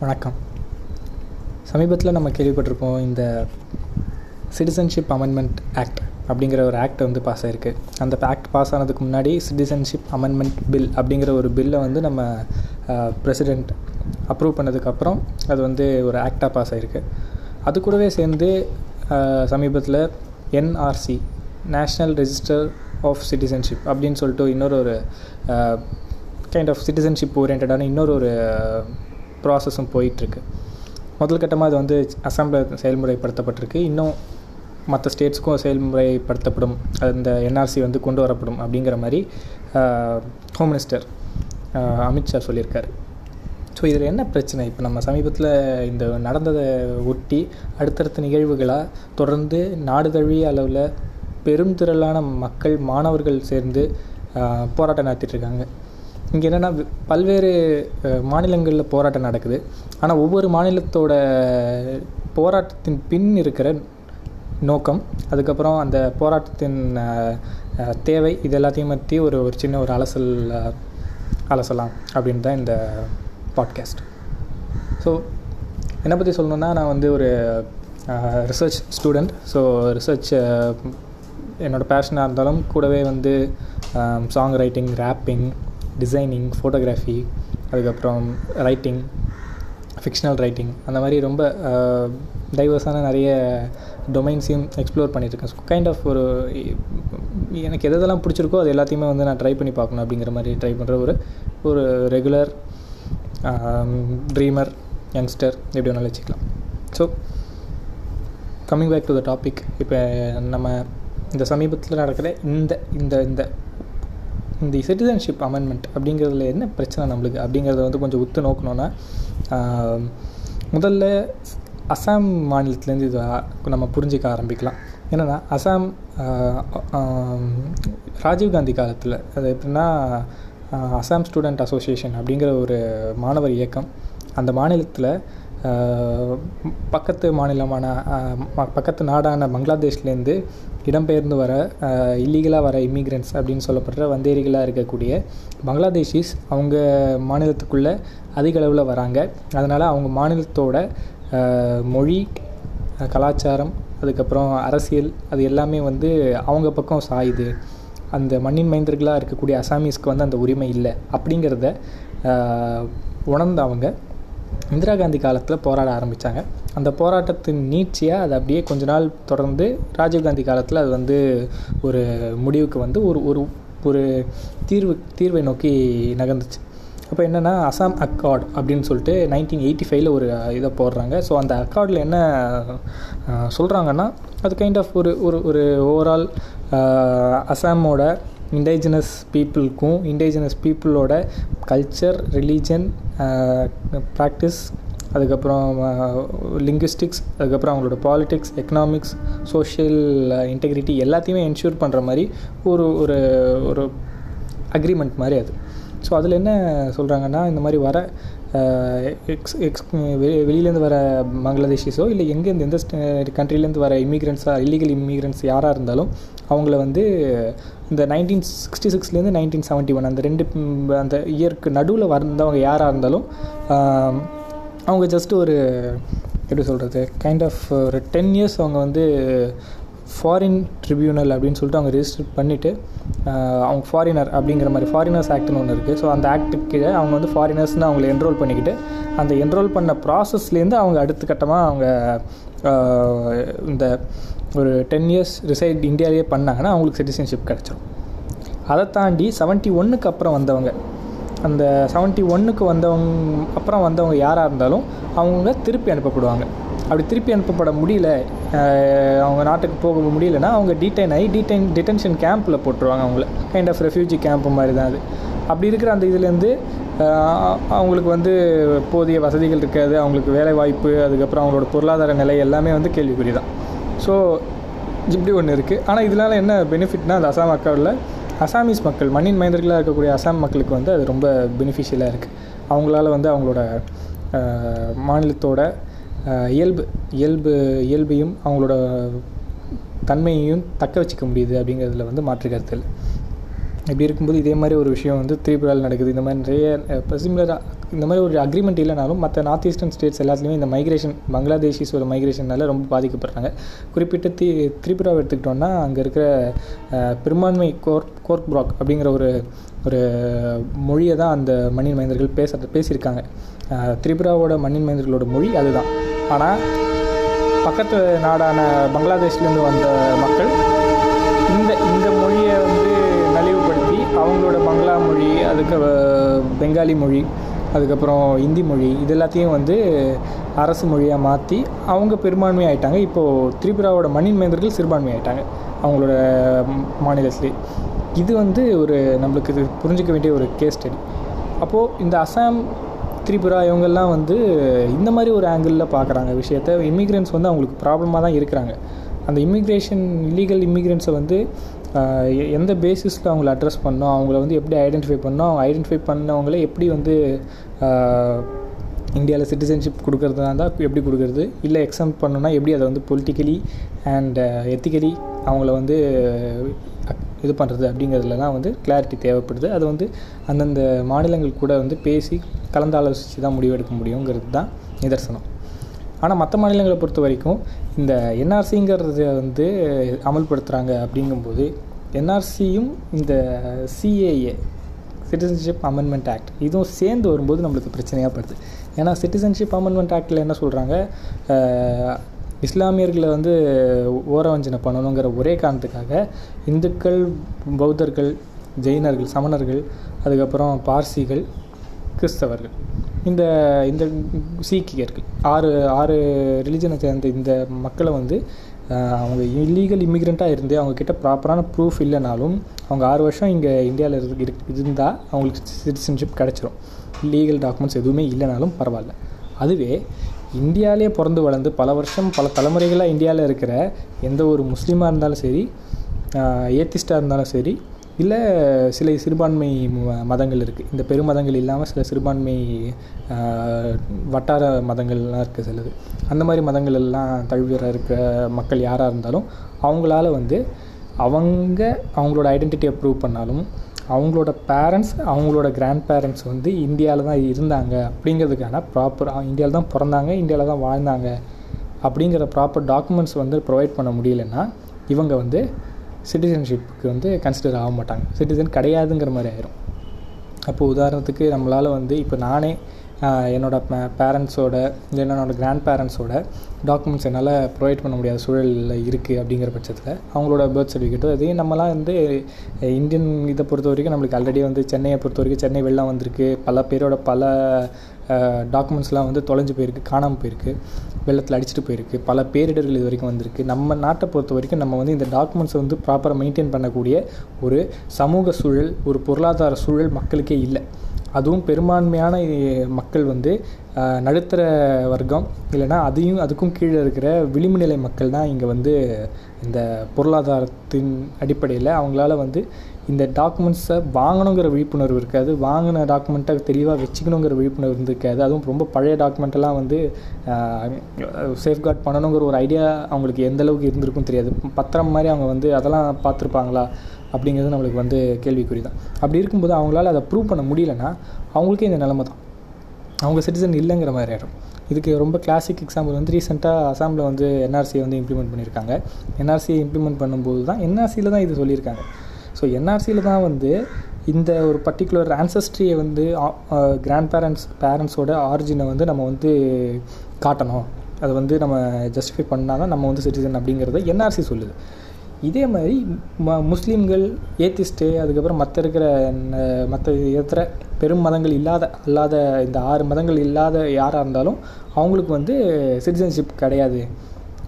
வணக்கம். சமீபத்தில் நம்ம கேள்விப்பட்டிருப்போம் இந்த சிட்டிசன்ஷிப் அமெண்ட்மெண்ட் ஆக்ட் அப்படிங்கிற ஒரு ஆக்ட் வந்து பாஸ் ஆகிருக்கு அந்த ஆக்ட் பாஸ் ஆனதுக்கு முன்னாடி சிட்டிசன்ஷிப் அமெண்ட்மெண்ட் பில் அப்படிங்கிற ஒரு பில்லை வந்து நம்ம பிரசிடெண்ட் அப்ரூவ் பண்ணதுக்கப்புறம் அது வந்து ஒரு ஆக்டாக பாஸ் ஆகிருக்கு அது கூடவே சேர்ந்து சமீபத்தில் NRC national register of citizenship அப்படின்னு சொல்லிட்டு இன்னொரு ஒரு கைண்ட் ஆஃப் சிட்டிசன்ஷிப் ஓரியன்டான இன்னொரு ஒரு ப்ராசஸும் போயிட்டுருக்கு. முதல் கட்டமாக அது வந்து அசாமில் செயல்முறைப்படுத்தப்பட்டிருக்கு. இன்னும் மற்ற ஸ்டேட்ஸ்க்கும் செயல்முறைப்படுத்தப்படும். அந்த என்ஆர்சி வந்து கொண்டு வரப்படும் அப்படிங்கிற மாதிரி ஹோம் மினிஸ்டர் அமித்ஷா சொல்லியிருக்காரு. ஸோ இதில் என்ன பிரச்சனை? இப்போ நம்ம சமீபத்தில் இந்த நடந்ததை ஒட்டி அடுத்தடுத்த நிகழ்வுகளாக தொடர்ந்து நாடு தழுவிய அளவில் பெருந்திரளான மக்கள் மாணவர்கள் சேர்ந்து போராட்டம் நடத்திட்டுருக்காங்க இங்கே என்னென்னா பல்வேறு மாநிலங்களில் போராட்டம் நடக்குது. ஆனால் ஒவ்வொரு மாநிலத்தோட போராட்டத்தின் பின் இருக்கிற நோக்கம் அதுக்கப்புறம் அந்த போராட்டத்தின் தேவை இது எல்லாத்தையும் பற்றி ஒரு ஒரு சின்ன ஒரு அலசல் அலசலாம் அப்படின்னு தான் இந்த பாட்காஸ்ட் ஸோ என்னை பற்றி சொல்லணுன்னா நான் வந்து ஒரு ரிசர்ச் ஸ்டூடெண்ட் ஸோ ரிசர்ச் என்னோடய பேஷனாக இருந்தாலும் கூடவே வந்து song writing rapping designing photography அதுக்கப்புறம் ரைட்டிங் ஃபிக்ஷனல் ரைட்டிங் அந்த மாதிரி ரொம்ப டைவர்ஸான நிறைய டொமைன்ஸையும் எக்ஸ்ப்ளோர் பண்ணியிருக்கேன் ஸோ கைண்ட் ஆஃப் ஒரு எனக்கு எது எதெல்லாம் பிடிச்சிருக்கோ அது எல்லாத்தையுமே வந்து நான் ட்ரை பண்ணி பார்க்கணும் அப்படிங்கிற மாதிரி ட்ரை பண்ணுற ஒரு ஒரு ரெகுலர் ட்ரீமர் யங்ஸ்டர் எப்படி வேணாலும் வச்சுக்கலாம். So coming back to the topic இப்போ நம்ம இந்த சமீபத்தில் நடக்கிற இந்த இந்த இந்த இந்த சிட்டிசன்ஷிப் அமெண்ட்மெண்ட் அப்படிங்கிறதுல என்ன பிரச்சனை நம்மளுக்கு? அப்படிங்கிறத வந்து கொஞ்சம் உத்து நோக்கணுன்னா முதல்ல அசாம் மாநிலத்துலேருந்து இது நம்ம புரிஞ்சிக்க ஆரம்பிக்கலாம். என்னென்னா அசாம் ராஜீவ்காந்தி காலத்தில் அது எப்படின்னா அசாம் ஸ்டூடெண்ட் அசோசியேஷன் அப்படிங்கிற ஒரு மாணவர் இயக்கம் அந்த மாநிலத்தில் பக்கத்து மாநிலமான பக்கத்து நாடான பங்களாதேஷ்லேருந்து இடம்பெயர்ந்து வர இல்லீகலாக வர இமிக்ரெண்ட்ஸ் அப்படின்னு சொல்லப்படுற வந்தேரிகளாக இருக்கக்கூடிய பங்களாதேஷிஸ் அவங்க மாநிலத்துக்குள்ளே அதிக அளவில் வராங்க. அதனால் அவங்க மாநிலத்தோட மொழி கலாச்சாரம் அதுக்கப்புறம் அரசியல் அது எல்லாமே வந்து அவங்க பக்கம் சாயுது. அந்த மண்ணின் மைந்தர்களாக இருக்கக்கூடிய அசாமீஸ்க்கு வந்து அந்த உரிமை இல்லை. அப்படிங்கிறத உணர்ந்தவங்க இந்திரா காந்தி காலத்தில் போராட ஆரம்பித்தாங்க அந்த போராட்டத்தின் நீட்சியாக அது அப்படியே கொஞ்ச நாள் தொடர்ந்து ராஜீவ்காந்தி காலத்தில் அது வந்து ஒரு முடிவுக்கு வந்து ஒரு ஒரு ஒரு தீர்வு தீர்வை நோக்கி நகர்ந்துச்சு. அப்போ என்னென்னா அசாம் அக்கார்ட் அப்படின்னு சொல்லிட்டு நைன்டீன் எயிட்டி ஃபைவ்ல ஒரு இதை போடுறாங்க. ஸோ அந்த அக்கார்டில் என்ன சொல்கிறாங்கன்னா அது கைண்ட் ஆஃப் ஒரு ஒரு ஒரு ஓவரால் அசாமோட இண்டிஜினஸ் பீப்புளுக்கும் இண்டிஜினஸ் பீப்புளோட கல்ச்சர் ரிலீஜன் ப்ராக்டிஸ் அதுக்கப்புறம் uh, லிங்குஸ்டிக்ஸ் அதுக்கப்புறம் அவங்களோட பாலிட்டிக்ஸ் எக்கனாமிக்ஸ் சோஷியல் இன்டெகிரிட்டி எல்லாத்தையுமே என்ஷூர் பண்ணுற மாதிரி ஒரு ஒரு ஒரு அக்ரிமெண்ட் மாதிரி அது. ஸோ அதில் என்ன சொல்கிறாங்கன்னா இந்த மாதிரி வர uh, எக்ஸ் எக்ஸ் வெளியிலேருந்து வர பங்களாதேஷிஸோ இல்லை எங்கேருந்து எந்த கண்ட்ரிலேருந்து வர இமிக்ரெண்ட்ஸாக இல்லீகல் இமிக்ரெண்ட்ஸ் யாராக இருந்தாலும் அவங்கள வந்து இந்த நைன்டீன் சிக்ஸ்டி சிக்ஸ்லேருந்து நைன்டீன் செவன்ட்டி ஒன் அந்த ரெண்டு அந்த இயருக்கு நடுவில் வந்தவங்க யாராக இருந்தாலும் அவங்க ஜஸ்ட் ஒரு எப்படி சொல்கிறது கைண்ட் ஆஃப் ஒரு டென் இயர்ஸ் அவங்க வந்து ஃபாரின் ட்ரிபியூனல் அப்படின்னு சொல்லிட்டு அவங்க ரெஜிஸ்டர் பண்ணிவிட்டு அவங்க ஃபாரினர் அப்படிங்கிற மாதிரி ஃபாரினர்ஸ் ஆக்ட்னு ஒன்று இருக்குது ஸோ அந்த ஆக்டுக்கு கீழே அவங்க வந்து ஃபாரினர்ஸ்னு அவங்கள என்ரோல் பண்ணிக்கிட்டு அந்த என்ரோல் பண்ண ப்ராசஸ்லேருந்து அவங்க அடுத்த கட்டமாக அவங்க இந்த ஒரு டென் இயர்ஸ் ரிசைட் இந்தியாவிலேயே பண்ணாங்கன்னா அவங்களுக்கு சிட்டிசன்ஷிப் கிடச்சிரும். அதை தாண்டி செவன்ட்டி ஒன்றுக்கு அப்புறம் வந்தவங்க அந்த செவன்ட்டி ஒன்றுக்கு வந்தவங்க அப்புறம் வந்தவங்க யாராக இருந்தாலும் அவங்க திருப்பி அனுப்பப்படுவாங்க. அப்படி திருப்பி அனுப்பப்பட முடியல அவங்க நாட்டுக்கு போக முடியலன்னா அவங்க டீடைன் ஆகி டீடைன் டிடென்ஷன் கேம்பில் போட்டுருவாங்க அவங்கள. கைண்ட் ஆஃப் ரெஃப்யூஜி கேம்ப் மாதிரி தான் அது. அப்படி இருக்கிற அந்த இதுலேருந்து அவங்களுக்கு வந்து போதிய வசதிகள் இருக்காது அவங்களுக்கு வேலை வாய்ப்பு அதுக்கப்புறம் அவங்களோட பொருளாதார நிலை எல்லாமே வந்து கேள்விக்குறி தான் ஸோ இப்படி ஒன்று இருக்குது ஆனால் இதனால் என்ன பெனிஃபிட்னால் அது அசாம் அக்காவில் அசாமீஸ் மக்கள் மண்ணின் மைந்தர்களாக இருக்கக்கூடிய அசாம் மக்களுக்கு வந்து அது ரொம்ப பெனிஃபிஷியலாக இருக்குது அவங்களால வந்து அவங்களோட மாநிலத்தோட இயல்பு இயல்பு இயல்பையும் அவங்களோட தன்மையையும் தக்க வச்சுக்க முடியுது அப்படிங்கிறதுல வந்து மாற்று கருத்து இல்லை. இப்படி இருக்கும்போது இதே மாதிரி ஒரு விஷயம் வந்து திரிபுராவில் நடக்குது. இந்த மாதிரி நிறைய இப்போ சிமிலராக இந்த மாதிரி ஒரு அக்ரிமெண்ட் இல்லைனாலும் மற்ற நார்த் ஈஸ்டர்ன் ஸ்டேட்ஸ் எல்லாத்துலேயுமே இந்த மைக்ரேஷன் பங்களாதேஷிஸோட மைக்ரேஷனால ரொம்ப பாதிக்கப்படுறாங்க. குறிப்பிட்ட தி திரிபுராவை எடுத்துக்கிட்டோன்னா அங்கே இருக்கிற பெரும்பான்மை கோர் கோர்க் ப்ராக் அப்படிங்கிற ஒரு ஒரு மொழியை தான் அந்த மண்ணின் மைந்தர்கள் பேச பேசியிருக்காங்க. திரிபுராவோட மண்ணின் மைந்தர்களோட மொழி அதுதான். ஆனால் பக்கத்து நாடான பங்களாதேஷ்லேருந்து வந்த மக்கள் அவங்களோட பங்களா மொழி அதுக்கு பெங்காலி மொழி அதுக்கப்புறம் இந்தி மொழி இது எல்லாத்தையும் வந்து அரசு மொழியாக மாற்றி அவங்க பெரும்பான்மை ஆயிட்டாங்க. இப்போது திரிபுராவோட மண்ணின் மேந்தர்கள் சிறுபான்மை ஆயிட்டாங்க அவங்களோட மாநிலத்திலே. இது வந்து ஒரு நம்மளுக்கு இது புரிஞ்சிக்க வேண்டிய ஒரு கேஸ் ஸ்டடி அப்போது இந்த அசாம் திரிபுரா இவங்கெல்லாம் வந்து இந்த மாதிரி ஒரு ஆங்கிளில் பார்க்குறாங்க விஷயத்த. இமிக்ரெண்ட்ஸ் வந்து அவங்களுக்கு ப்ராப்ளமாக தான் இருக்கிறாங்க. அந்த இமிக்ரேஷன் இல்லீகல் இமிக்ரெண்ட்ஸை வந்து எந்த பேசிஸில் அவங்கள அட்ரஸ் பண்ணோம் அவங்கள வந்து எப்படி ஐடென்டிஃபை பண்ணோம் அவங்க ஐடென்டிஃபை பண்ணவங்கள எப்படி வந்து இந்தியாவில் சிட்டிசன்ஷிப் கொடுக்குறதா இருந்தால் எப்படி கொடுக்குறது? இல்லை எக்ஸாம் பண்ணோன்னா எப்படி அதை வந்து பொலிட்டிக்கலி அண்ட் எத்திக்கலி அவங்கள வந்து இது பண்ணுறது அப்படிங்கிறதுலலாம் வந்து கிளாரிட்டி தேவைப்படுது. அது வந்து அந்தந்த மாநிலங்கள் கூட வந்து பேசி கலந்தாலோசித்து தான் முடிவெடுக்க முடியுங்கிறது தான் நிதர்சனம். ஆனால் மற்ற மாநிலங்களை பொறுத்த வரைக்கும் இந்த என்ஆர்சிங்கிறத வந்து அமல்படுத்துகிறாங்க அப்படிங்கும்போது என்ஆர்சியும் இந்த சிஏஏ சிட்டிசன்ஷிப் அமெண்ட்மெண்ட் ஆக்ட் இதுவும் சேர்ந்து வரும்போது நம்மளுக்கு பிரச்சனையாக படுது. ஏன்னா சிட்டிசன்ஷிப் அமெண்ட்மெண்ட் ஆக்டில் என்ன சொல்கிறாங்க இஸ்லாமியர்களை வந்து ஓரவஞ்சனை பண்ணணுங்கிற ஒரே காரணத்துக்காக இந்துக்கள் பௌத்தர்கள் ஜெயினர்கள் சமணர்கள் அதுக்கப்புறம் பார்சிகள் கிறிஸ்தவர்கள். இந்த இந்த சீக்கியர்கள் ஆறு ஆறு ரிலிஜனை சேர்ந்த இந்த மக்களை வந்து அவங்க இல்லீகல் இமிக்ரெண்ட்டாக இருந்து அவங்கக்கிட்ட ப்ராப்பரான ப்ரூஃப் இல்லைனாலும் அவங்க ஆறு வருஷம் இங்கே இந்தியாவில் இரு இருந்தால் அவங்களுக்கு சிட்டிசன்ஷிப் கிடச்சிரும். லீகல் டாக்குமெண்ட்ஸ் எதுவுமே இல்லைனாலும் பரவாயில்ல. அதுவே இந்தியாவிலே பிறந்து வளர்ந்து பல வருஷம் பல தலைமுறைகளாக இந்தியாவில் இருக்கிற எந்த ஒரு முஸ்லீமாக இருந்தாலும் சரி ஏத்திஸ்டாக இருந்தாலும் சரி இல்லை சில சிறுபான்மை மதங்கள் இருக்குது இந்த பெருமதங்கள் இல்லாமல் சில சிறுபான்மை வட்டார மதங்கள்லாம் இருக்குது சிலது. அந்த மாதிரி மதங்கள் எல்லாம் தழுவிற இருக்கிற மக்கள் யாராக இருந்தாலும் அவங்களால வந்து அவங்க அவங்களோட ஐடென்டிட்டியை ப்ரூவ் பண்ணாலும் அவங்களோட பேரண்ட்ஸ் அவங்களோட கிராண்ட் பேரண்ட்ஸ் வந்து இந்தியாவில் தான் இருந்தாங்க அப்படிங்கிறதுக்கான ப்ராப்பர் இந்தியாவில் தான் பிறந்தாங்க இந்தியாவில் தான் வாழ்ந்தாங்க அப்படிங்கிற ப்ராப்பர் டாக்குமெண்ட்ஸ் வந்து ப்ரொவைட் பண்ண முடியலன்னா இவங்க வந்து சிட்டிசன்ஷிப்புக்கு வந்து கன்சிடர் ஆக மாட்டாங்க. சிட்டிசன் கிடையாதுங்கிற மாதிரி ஆயிரும். அப்போது உதாரணத்துக்கு நம்மளால் வந்து இப்போ நானே என்னோடய பேரண்ட்ஸோட இல்லை என்னோடய கிராண்ட் பேரண்ட்ஸோட டாக்குமெண்ட்ஸ் என்னால் ப்ரொவைட் பண்ண முடியாத சூழலில் இருக்குது அப்படிங்கிற பட்சத்தில் அவங்களோட பர்த் சர்டிஃபிகேட்டோ அதே நம்மலாம் வந்து இந்தியன் இதை பொறுத்த வரைக்கும் நம்மளுக்கு ஆல்ரெடி வந்து சென்னையை பொறுத்த வரைக்கும் சென்னை வெள்ளம் வந்திருக்கு. பல பேரோட பல டாக்குமெண்ட்ஸ்லாம் வந்து தொலைஞ்சு போயிருக்கு காணாமல் போயிருக்கு வெள்ளத்தில் அடிச்சுட்டு போயிருக்கு. பல பேரிடர்கள் இது வரைக்கும் வந்திருக்கு. நம்ம நாட்டை பொறுத்த வரைக்கும் நம்ம வந்து இந்த டாக்குமெண்ட்ஸை வந்து ப்ராப்பராக மெயின்டைன் பண்ணக்கூடிய ஒரு சமூக சூழல் ஒரு பொருளாதார சூழல் மக்களுக்கே இல்லை. அதுவும் பெரும்பான்மையான மக்கள் வந்து நடுத்தர வர்க்கம் இல்லைனா அதையும் அதுக்கும் கீழே இருக்கிற விளிம்பு நிலை மக்கள் தான் இங்கே வந்து இந்த பொருளாதாரத்தின் அடிப்படையில் அவங்களால வந்து இந்த டாக்குமெண்ட்ஸை வாங்கணுங்கிற விழிப்புணர்வு இருக்காது. வாங்கின டாக்குமெண்ட்டை தெளிவாக வச்சுக்கணுங்கிற விழிப்புணர்வு இருந்திருக்காது. அதுவும் ரொம்ப பழைய டாக்குமெண்ட்டெல்லாம் வந்து சேஃப்கார்ட் பண்ணணுங்கிற ஒரு ஐடியா அவங்களுக்கு எந்தளவுக்கு இருந்திருக்கும் தெரியாது. பத்திரம் மாதிரி அவங்க வந்து அதெல்லாம் பார்த்துருப்பாங்களா? அப்படிங்கிறது நம்மளுக்கு வந்து கேள்விக்குறி தான் அப்படி இருக்கும்போது அவங்களால அதை ப்ரூவ் பண்ண முடியலன்னா அவங்களுக்கே இந்த நிலமை தான். அவங்க சிட்டிசன் இல்லைங்கிற மாதிரி ஆகிடும் இதுக்கு ரொம்ப கிளாசிக் எக்ஸாம்பிள் வந்து ரீசெண்டாக அசாமில் வந்து என்ஆர்சியை வந்து இம்ப்ளிமெண்ட் பண்ணியிருக்காங்க. என்ஆர்சியை இம்ப்ளிமெண்ட் பண்ணும்போது தான் என்ஆர்சியில் தான் இது சொல்லியிருக்காங்க. ஸோ என்ஆர்சியில் தான் வந்து இந்த ஒரு பர்டிகுலர் ஆன்சஸ்ட்ரியை வந்து கிராண்ட் பேரண்ட்ஸ் பேரண்ட்ஸோட ஆரிஜினை வந்து நம்ம வந்து காட்டணும். அதை வந்து நம்ம ஜஸ்டிஃபை பண்ணால் தான் நம்ம வந்து சிட்டிசன் அப்படிங்கிறத என்ஆர்சி சொல்லுது. இதே மாதிரி ம முஸ்லீம்கள் ஏத்திஸ்ட்டு அதுக்கப்புறம் மற்ற இருக்கிற மற்ற எத்தனை பெரும் மதங்கள் இல்லாத அல்லாத இந்த ஆறு மதங்கள் இல்லாத யாராக இருந்தாலும் அவங்களுக்கு வந்து சிட்டிசன்ஷிப் கிடையாது.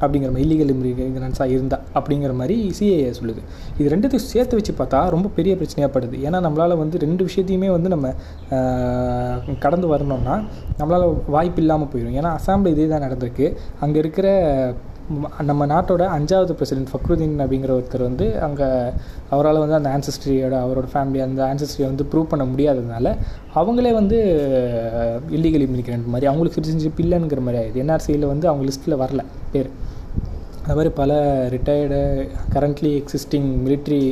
அப்படிங்கிற மாதிரி இல்லீகல் இமிகிரன்ஸாக இருந்தால் அப்படிங்கிற மாதிரி சிஏஏ சொல்லுது. இது ரெண்டுத்தையும் சேர்த்து வச்சு பார்த்தா ரொம்ப பெரிய பிரச்சனையாக படுது. ஏன்னா நம்மளால் வந்து ரெண்டு விஷயத்தையுமே வந்து நம்ம கடந்து வரணும்னா நம்மளால் வாய்ப்பு இல்லாமல் போயிடும் ஏன்னா அசாமில் இதே தான் நடந்திருக்கு. அங்கே இருக்கிற நம்ம நாட்டோட அஞ்சாவது பிரசிடென்ட் ஃபக்ருதீன் அப்படிங்கிற ஒருத்தர் வந்து அங்கே அவரால் வந்து அந்த ஆன்சஸ்ட்ரியோட அவரோட ஃபேமிலி அந்த ஆன்சஸ்ட்ரியை வந்து ப்ரூவ் பண்ண முடியாததுனால அவங்களே வந்து இல்லீகல் இமிகிரண்ட் மாதிரி அவங்களுக்கு சிட்டிசன்ஷிப் இல்லைங்கிற மாதிரி ஆயிடுது. என்ஆர்சியில் வந்து அவங்க லிஸ்ட்டில் வரல பேர். அது மாதிரி பல retired currently existing military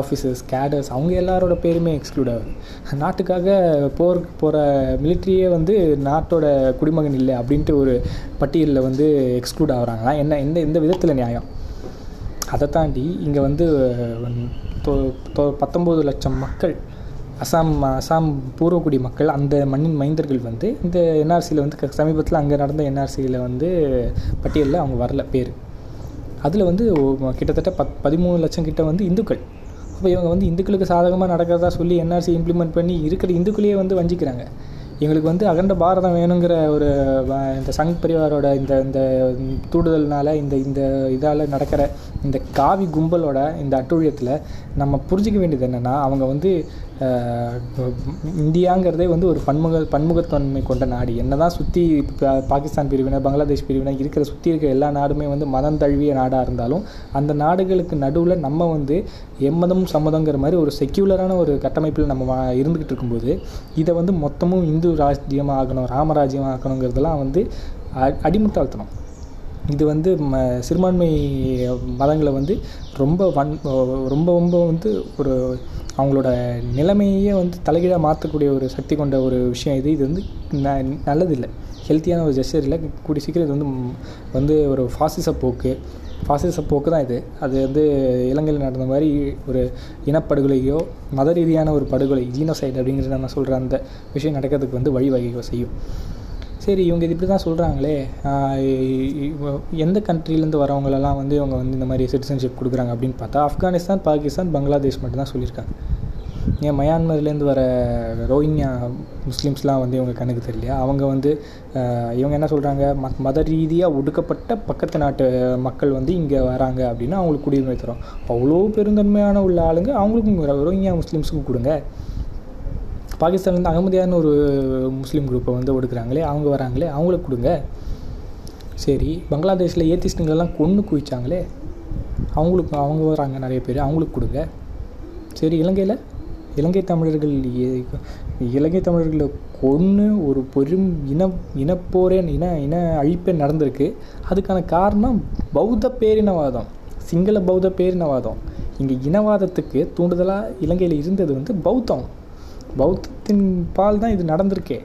officers cadres அவங்க எல்லாரோட பேருமே எக்ஸ்க்ளூட் ஆகுது. நாட்டுக்காக போருக்கு போகிற மிலிட்ரியே வந்து நாட்டோட குடிமகன் இல்லை அப்படின்ட்டு ஒரு பட்டியலில் வந்து எக்ஸ்க்ளூட் ஆகிறாங்கன்னா என்ன எந்த எந்த விதத்தில் நியாயம்? அதை தாண்டி இங்கே வந்து பத்தொம்போது லட்சம் மக்கள் அசாம் அசாம் பூர்வக்குடி மக்கள் அந்த மண்ணின் மைந்தர்கள் வந்து இந்த என்ஆர்சியில் வந்து சமீபத்தில் அங்கே நடந்த என்ஆர்சியில் வந்து பட்டியலில் அவங்க வரல பேர். அதில் வந்து கிட்டத்தட்ட பத் பதிமூணு லட்சம் கிட்ட வந்து இந்துக்கள். அப்போ இவங்க வந்து இந்துக்களுக்கு சாதகமாக நடக்கிறதா சொல்லி என்ஆர்சி இம்ப்ளிமெண்ட் பண்ணி இருக்கிற இந்துக்களையே வந்து வஞ்சிக்கிறாங்க. எங்களுக்கு வந்து அகண்ட பாரதம் வேணுங்கிற ஒரு இந்த சங் பரிவாரோட இந்த இந்த தூண்டுதல்னால இந்த இந்த இதால் நடக்கிற இந்த காவி கும்பலோட இந்த அட்டூழியத்தில் நம்ம புரிஞ்சிக்க வேண்டியது என்னென்னா அவங்க வந்து இந்தியாங்கிறதே வந்து ஒரு பன்முக பன்முகத்தன்மை கொண்ட நாடு. என்ன தான் சுற்றி பாகிஸ்தான் பிரிவினை பங்களாதேஷ் பிரிவினை இருக்கிற சுற்றி இருக்கிற எல்லா நாடுமே வந்து மதம் தழுவிய நாடாக இருந்தாலும் அந்த நாடுகளுக்கு நடுவில் நம்ம வந்து எம்மதம் சம்மதங்கிற மாதிரி ஒரு செக்யூலரான ஒரு கட்டமைப்பில் நம்ம இருந்துக்கிட்டு இருக்கும்போது இதை வந்து மொத்தமும் இந்து ராஜ்யமாக ஆகணும் ராமராஜ்யம் ஆகணுங்கிறதெல்லாம் வந்து அடிமுட்டாள்தனம் இது வந்து ம சிறுபான்மை மதங்களை வந்து ரொம்ப வன் ரொம்ப ரொம்ப வந்து ஒரு அவங்களோட நிலைமையே வந்து தலைகீழாக மாற்றக்கூடிய ஒரு சக்தி கொண்ட ஒரு விஷயம் இது. இது வந்து ந நல்லதில்லை. ஹெல்த்தியான ஒரு ஜெஸ்டர் இல்லை. கூடிய சீக்கிரம் இது வந்து வந்து ஒரு ஃபாசிச போக்கு. ஃபாசிச போக்கு தான் இது. அது வந்து இலங்கையில் நடந்த மாதிரி ஒரு இனப்படுகொலையோ மத ரீதியான ஒரு படுகொலை ஜீனோசைட் அப்படிங்கிறத நான் சொல்கிற அந்த விஷயம் நடக்கிறதுக்கு வந்து வழிவகை செய்யும். சரி இவங்க இது இப்படி தான் சொல்கிறாங்களே எந்த கண்ட்ரிலேருந்து வரவங்களெல்லாம் வந்து இவங்க வந்து இந்த மாதிரி சிட்டிசன்ஷிப் கொடுக்குறாங்க அப்படின்னு பார்த்தா ஆப்கானிஸ்தான் பாகிஸ்தான் பங்களாதேஷ் மட்டும் தான் சொல்லியிருக்காங்க. ஏன் மயான்மர்லேருந்து வர ரோஹிங்யா முஸ்லீம்ஸ்லாம் வந்து இவங்க கணக்கு தெரியலையா? அவங்க வந்து இவங்க என்ன சொல்கிறாங்க ம மத ரீதியாக ஒடுக்கப்பட்ட பக்கத்து நாட்டு மக்கள் வந்து இங்கே வராங்க அப்படின்னா அவங்களுக்கு குடியுரிமை தரும். அவ்வளோ பெருந்தன்மையான உள்ள ஆளுங்க அவங்களுக்கும் ரோஹிங்யா முஸ்லீம்ஸுக்கும் கொடுங்க. பாகிஸ்தான்லேருந்து அகமதியான ஒரு முஸ்லீம் குரூப்பை வந்து ஒடுக்குறாங்களே அவங்க வராங்களே அவங்களுக்கு கொடுங்க. சரி பங்களாதேஷில் ஏத்திஸ்டுங்களெல்லாம் கொன்று குவிச்சாங்களே அவங்களுக்கு அவங்க வராங்க நிறைய பேர் அவங்களுக்கு கொடுங்க. சரி இலங்கையில்? இலங்கை தமிழர்கள் இலங்கை தமிழர்களை கொன்று ஒரு பெரும் இன இனப்போரே இன இன அழிப்பே நடந்திருக்கு. அதுக்கான காரணம் பௌத்த பேரினவாதம் சிங்கள பௌத்த பேரினவாதம். இங்கே இனவாதத்துக்கு தூண்டுதலாக இலங்கையில் இருந்தது வந்து பௌத்தம். பௌத்தத்தின் பால் தான் இது நடந்திருக்கே.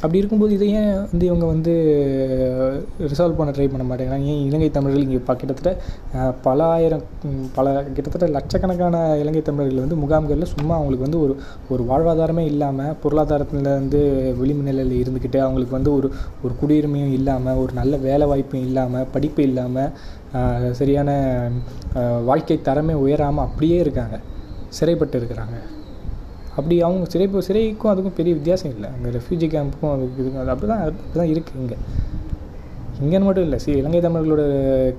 அப்படி இருக்கும்போது இதை ஏன் வந்து இவங்க வந்து ரிசால்வ் பண்ண ட்ரை பண்ண மாட்டேங்கிறாங்க? ஏன் இலங்கை தமிழர்கள் இங்கே ப கிட்டத்தட்ட பல ஆயிரம் பல கிட்டத்தட்ட லட்சக்கணக்கான இலங்கை தமிழர்கள் வந்து முகாம்களில் சும்மா அவங்களுக்கு வந்து ஒரு ஒரு வாழ்வாதாரமே இல்லாமல் பொருளாதாரத்தில் வந்து விளிம்பு நிலையில் இருந்துக்கிட்டு அவங்களுக்கு வந்து ஒரு ஒரு குடியுரிமையும் இல்லாமல் ஒரு நல்ல வேலை வாய்ப்பும் இல்லாமல் படிப்பு இல்லாமல் சரியான வாழ்க்கை தரமே உயராமல் அப்படியே இருக்காங்க. சிறைப்பட்டு இருக்கிறாங்க. அப்படி அவங்க சிறை சிறைக்கும் அதுக்கும் பெரிய வித்தியாசம் இல்லை. அங்கே ரெஃப்யூஜி கேம்புக்கும் அதுக்கு இதுக்கும் அது அப்படி தான் அப்படி தான் இருக்குது இங்கே. இங்கேன்னு மட்டும் இல்லை. சி இலங்கை தமிழர்களோட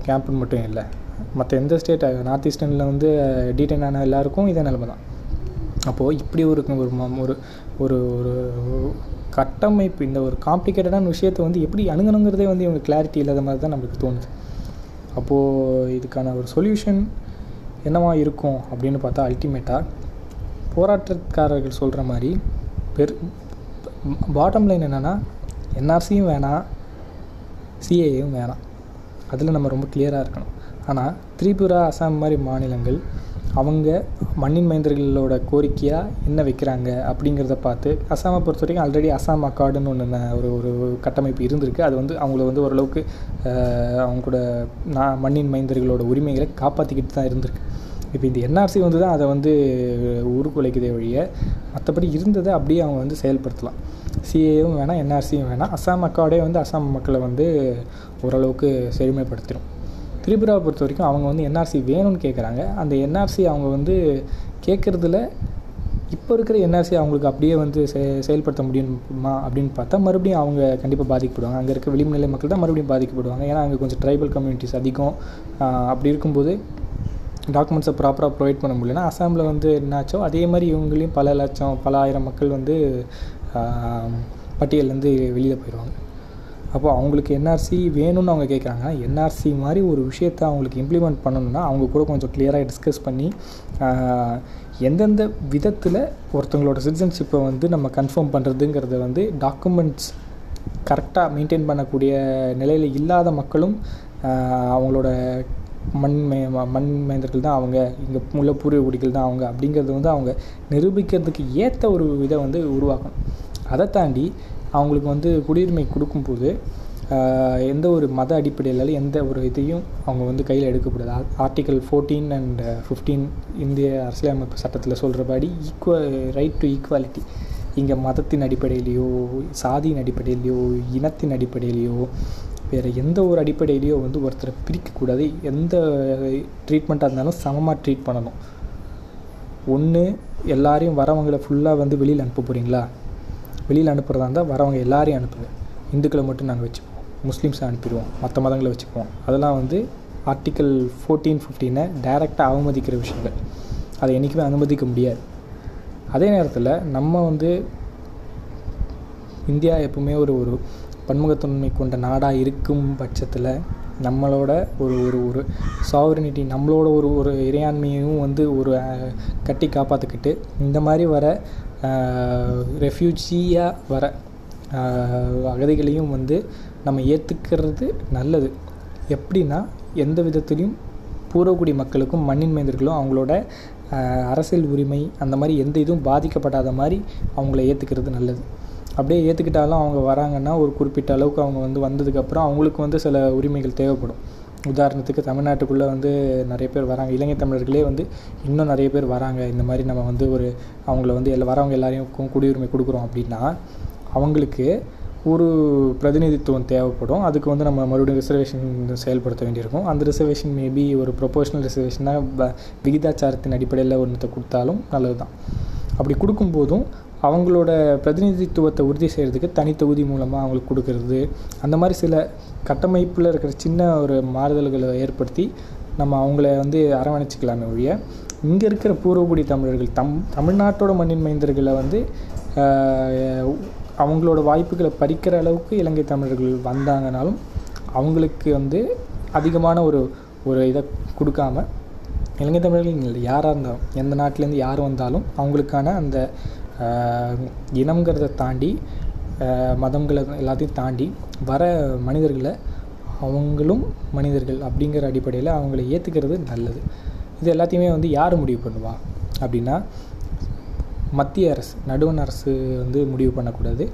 கேம்ப்னு மட்டும் இல்லை. மற்ற எந்த ஸ்டேட் நார்த் ஈஸ்டர்னில் வந்து டீடைன் ஆன எல்லாருக்கும் இதே நிலமை தான். அப்போது இப்படி ஒரு ஒரு ஒரு ஒரு ஒரு கட்டமைப்பு இந்த ஒரு காம்ப்ளிகேட்டடான விஷயத்தை வந்து எப்படி அணுகணுங்கிறதே வந்து இவங்க கிளாரிட்டி இல்லாத மாதிரி தான் நம்மளுக்கு தோணுது. அப்போது இதுக்கான ஒரு சொல்யூஷன் என்னவா இருக்கும் அப்படின்னு பார்த்தா அல்டிமேட்டாக போராட்டக்காரர்கள் சொல்கிற மாதிரி பெரு பாட்டம் லைன் என்னென்னா என்ஆர்சியும் வேணாம் சிஏயும் வேணாம். அதில் நம்ம ரொம்ப கிளியராக இருக்கணும். ஆனால் திரிபுரா அசாம் மாதிரி மாநிலங்கள் அவங்க மண்ணின் மைந்தர்களோட கோரிக்கையாக என்ன வைக்கிறாங்க அப்படிங்கிறத பார்த்து அசாமை பொறுத்த வரைக்கும் ஆல்ரெடி அசாம் அக்கார்டுன்னு ஒன்று ஒரு ஒரு கட்டமைப்பு இருந்திருக்கு. அது வந்து அவங்கள வந்து ஓரளவுக்கு அவங்களோட நான் மண்ணின் மைந்தர்களோட உரிமைகளை காப்பாற்றிக்கிட்டு தான் இருந்திருக்கு. இப்போ இந்த என்ஆர்சி வந்து தான் அதை வந்து உருக்குலைக்குதே வழிய மற்றபடி இருந்ததை அப்படியே அவங்க வந்து செயல்படுத்தலாம். சிஏவும் வேணாம் என்ஆர்சியும் வேணாம். அசாம் அக்கார்டே வந்து அசாம் மக்களை வந்து ஓரளவுக்கு செழுமைப்படுத்திடும் திரிபுராவை பொறுத்த வரைக்கும் அவங்க வந்து என்ஆர்சி வேணும்னு கேட்குறாங்க அந்த என்ஆர்சி அவங்க வந்து கேட்குறதுல இப்போ இருக்கிற என்ஆர்சி அவங்களுக்கு அப்படியே வந்து செ செயல்படுத்த முடியுமா அப்படின்னு பார்த்தா மறுபடியும் அவங்க கண்டிப்பாக பாதிக்கப்படுவாங்க. அங்கே இருக்க விளிம்பு நிலை மக்கள் தான் மறுபடியும் பாதிக்கப்படுவாங்க. ஏன்னா அங்கே கொஞ்சம் ட்ரைபல் கம்யூனிட்டிஸ் அதிகம். அப்படி இருக்கும்போது டாக்குமெண்ட்ஸை ப்ராப்பராக ப்ரொவைட் பண்ண முடியலன்னா அசாமில் வந்து என்னாச்சோ அதே மாதிரி இவங்களையும் பல லட்சம் பல ஆயிரம் மக்கள் வந்து பட்டியலேருந்து வெளியில் போயிடுவாங்க. அப்போது அவங்களுக்கு என்ஆர்சி வேணும்னு அவங்க கேட்குறாங்க என்ஆர்சி மாதிரி ஒரு விஷயத்தை அவங்களுக்கு இம்ப்ளிமெண்ட் பண்ணணும்னா அவங்க கூட கொஞ்சம் கிளியராக டிஸ்கஸ் பண்ணி எந்தெந்த விதத்தில் ஒருத்தவங்களோட சிட்டிசன்ஷிப்பை வந்து நம்ம கன்ஃபார்ம் பண்ணுறதுங்கிறத வந்து டாக்குமெண்ட்ஸ் கரெக்டாக மெயின்டைன் பண்ணக்கூடிய நிலையில் இல்லாத மக்களும் அவங்களோட மண் மே மண் மேந்தர்கள் தான் அவங்க இங்கே உள்ள பூர்வீகுடிகள் தான் அவங்க அப்படிங்கிறது வந்து அவங்க நிரூபிக்கிறதுக்கு ஏற்ற ஒரு இதை வந்து உருவாக்கணும். அதை தாண்டி அவங்களுக்கு வந்து குடியுரிமை கொடுக்கும்போது எந்த ஒரு மத அடிப்படையில் எந்த ஒரு இதையும் அவங்க வந்து கையில் எடுக்கக்கூடாது. ஆர்டிக்கல் ஃபோர்டீன் அண்ட் ஃபிஃப்டீன் இந்திய அரசியலமைப்பு சட்டத்தில் சொல்கிறபடி ஈக்குவ ரைட் டு ஈக்குவாலிட்டி இங்கே மதத்தின் அடிப்படையிலையோ சாதியின் அடிப்படையிலையோ இனத்தின் அடிப்படையிலையோ வேறு எந்த ஒரு அடிப்படையிலையோ வந்து ஒருத்தரை பிரிக்கக்கூடாது. எந்த ட்ரீட்மெண்ட்டாக இருந்தாலும் சமமாக ட்ரீட் பண்ணணும். ஒன்று எல்லாரையும் வரவங்களை ஃபுல்லாக வந்து வெளியில் அனுப்ப போகிறீங்களா வெளியில் அனுப்புகிறதா இருந்தால் வரவங்க எல்லாரையும் அனுப்புங்க. இந்துக்களை மட்டும் நாங்கள் வச்சுப்போம் முஸ்லீம்ஸை அனுப்பிடுவோம். மற்ற மதங்களை வச்சுப்போம் அதெல்லாம் வந்து ஆர்டிக்கல் ஃபோர்டீன் ஃபிஃப்டீனை டைரெக்டாக அவமதிக்கிற விஷயங்கள். அதை என்றைக்குமே அனுமதிக்க முடியாது. அதே நேரத்தில் நம்ம வந்து இந்தியா எப்பவுமே ஒரு ஒரு பன்முகத்தன்மை கொண்ட நாடாக இருக்கும் பட்சத்தில் நம்மளோட ஒரு ஒரு ஒரு சாவரினிட்டி நம்மளோட ஒரு ஒரு இறையாண்மையும் வந்து ஒரு கட்டி காப்பாற்றிக்கிட்டு இந்த மாதிரி வர ரெஃப்யூஜியாக வர அகதிகளையும் வந்து நம்ம ஏற்றுக்கிறது நல்லது. எப்படின்னா எந்த விதத்துலேயும் பூர்வக்குடி மக்களுக்கும் மண்ணின் மைந்தர்களும் அவங்களோட அரசியல் உரிமை அந்த மாதிரி எந்த இதுவும் பாதிக்கப்படாத மாதிரி அவங்கள ஏற்றுக்கிறது நல்லது. அப்படியே ஏற்றுக்கிட்டாலும் அவங்க வராங்கன்னா ஒரு குறிப்பிட்ட அளவுக்கு அவங்க வந்து வந்ததுக்கப்புறம் அவங்களுக்கு வந்து சில உரிமைகள் தேவைப்படும். உதாரணத்துக்கு தமிழ்நாட்டுக்குள்ளே வந்து நிறைய பேர் வராங்க. இலங்கை தமிழர்களே வந்து இன்னும் நிறைய பேர் வராங்க. இந்த மாதிரி நம்ம வந்து ஒரு அவங்கள வந்து எல்லா வரவங்க எல்லாரையும் குடியுரிமை கொடுக்குறோம் அப்படின்னா அவங்களுக்கு ஒரு பிரதிநிதித்துவம் தேவைப்படும். அதுக்கு வந்து நம்ம மறுபடியும் ரிசர்வேஷன் செயல்படுத்த வேண்டியிருக்கும். அந்த ரிசர்வேஷன் மேபி ஒரு ப்ரொபோஷனல் ரிசர்வேஷனாக விகிதாச்சாரத்தின் அடிப்படையில் ஒன்றத்தை கொடுத்தாலும் நல்லது தான் அப்படி கொடுக்கும்போதும் அவங்களோட பிரதிநிதித்துவத்தை உறுதி செய்கிறதுக்கு தனி தொகுதி மூலமாக அவங்களுக்கு கொடுக்கறது அந்த மாதிரி சில கட்டமைப்பில் இருக்கிற சின்ன ஒரு மாறுதல்களை ஏற்படுத்தி நம்ம அவங்கள வந்து அரவணைச்சிக்கலாமே ஒழிய இங்கே இருக்கிற பூர்வகுடி தமிழர்கள் தம் தமிழ்நாட்டோட மண்ணின் மைந்தர்களை வந்து அவங்களோட வாய்ப்புகளை பறிக்கிற அளவுக்கு இலங்கை தமிழர்கள் வந்தாங்கனாலும் அவங்களுக்கு வந்து அதிகமான ஒரு ஒரு இதை கொடுக்காம இலங்கை தமிழர்கள் இல்லை யாராக இருந்தாலும் எந்த நாட்டிலேருந்து யார் வந்தாலும் அவங்களுக்கான அந்த இனம்ங்கிறத தாண்டி மதங்களை எல்லாத்தையும் தாண்டி வர மனிதர்களை அவங்களும் மனிதர்கள் அப்படிங்கிற அடிப்படையில் அவங்கள ஏற்றுக்கிறது நல்லது. இது எல்லாத்தையுமே வந்து யார் முடிவு பண்ணுவா? அப்படின்னா மத்திய அரசு நடுவண் அரசு வந்து முடிவு பண்ணக்கூடாது.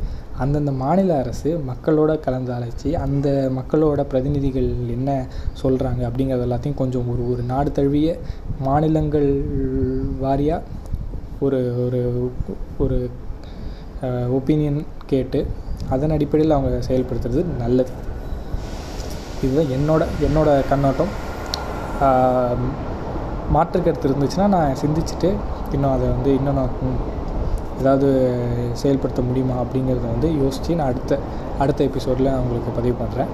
அந்தந்த மாநில அரசு மக்களோட கலந்து ஆராய்ச்சி அந்த மக்களோட பிரதிநிதிகள் என்ன சொல்கிறாங்க அப்படிங்கிறது எல்லாத்தையும் கொஞ்சம் ஒரு ஒரு நாடு தழுவிய மாநிலங்கள் வாரியாக ஒரு ஒரு ஒரு ஒப்பீனியன் கேட்டு அதன் அடிப்படையில் அவங்க செயல்படுத்துறது நல்லது. இதுதான் என்னோட என்னோட கண்ணோட்டம். மாற்று கருத்து இருந்துச்சுன்னா நான் சிந்திச்சுட்டு இன்னும் அதை வந்து இன்னும் நான் ஏதாவது செயல்படுத்த முடியுமா அப்படிங்கிறத வந்து யோசித்து நான் அடுத்த அடுத்த எபிசோடில் உங்களுக்கு பதிவு பண்ணுறேன்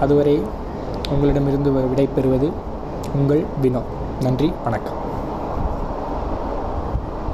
அதுவரை உங்களிடமிருந்து விடை பெறுவது உங்கள் வினோ. நன்றி வணக்கம்.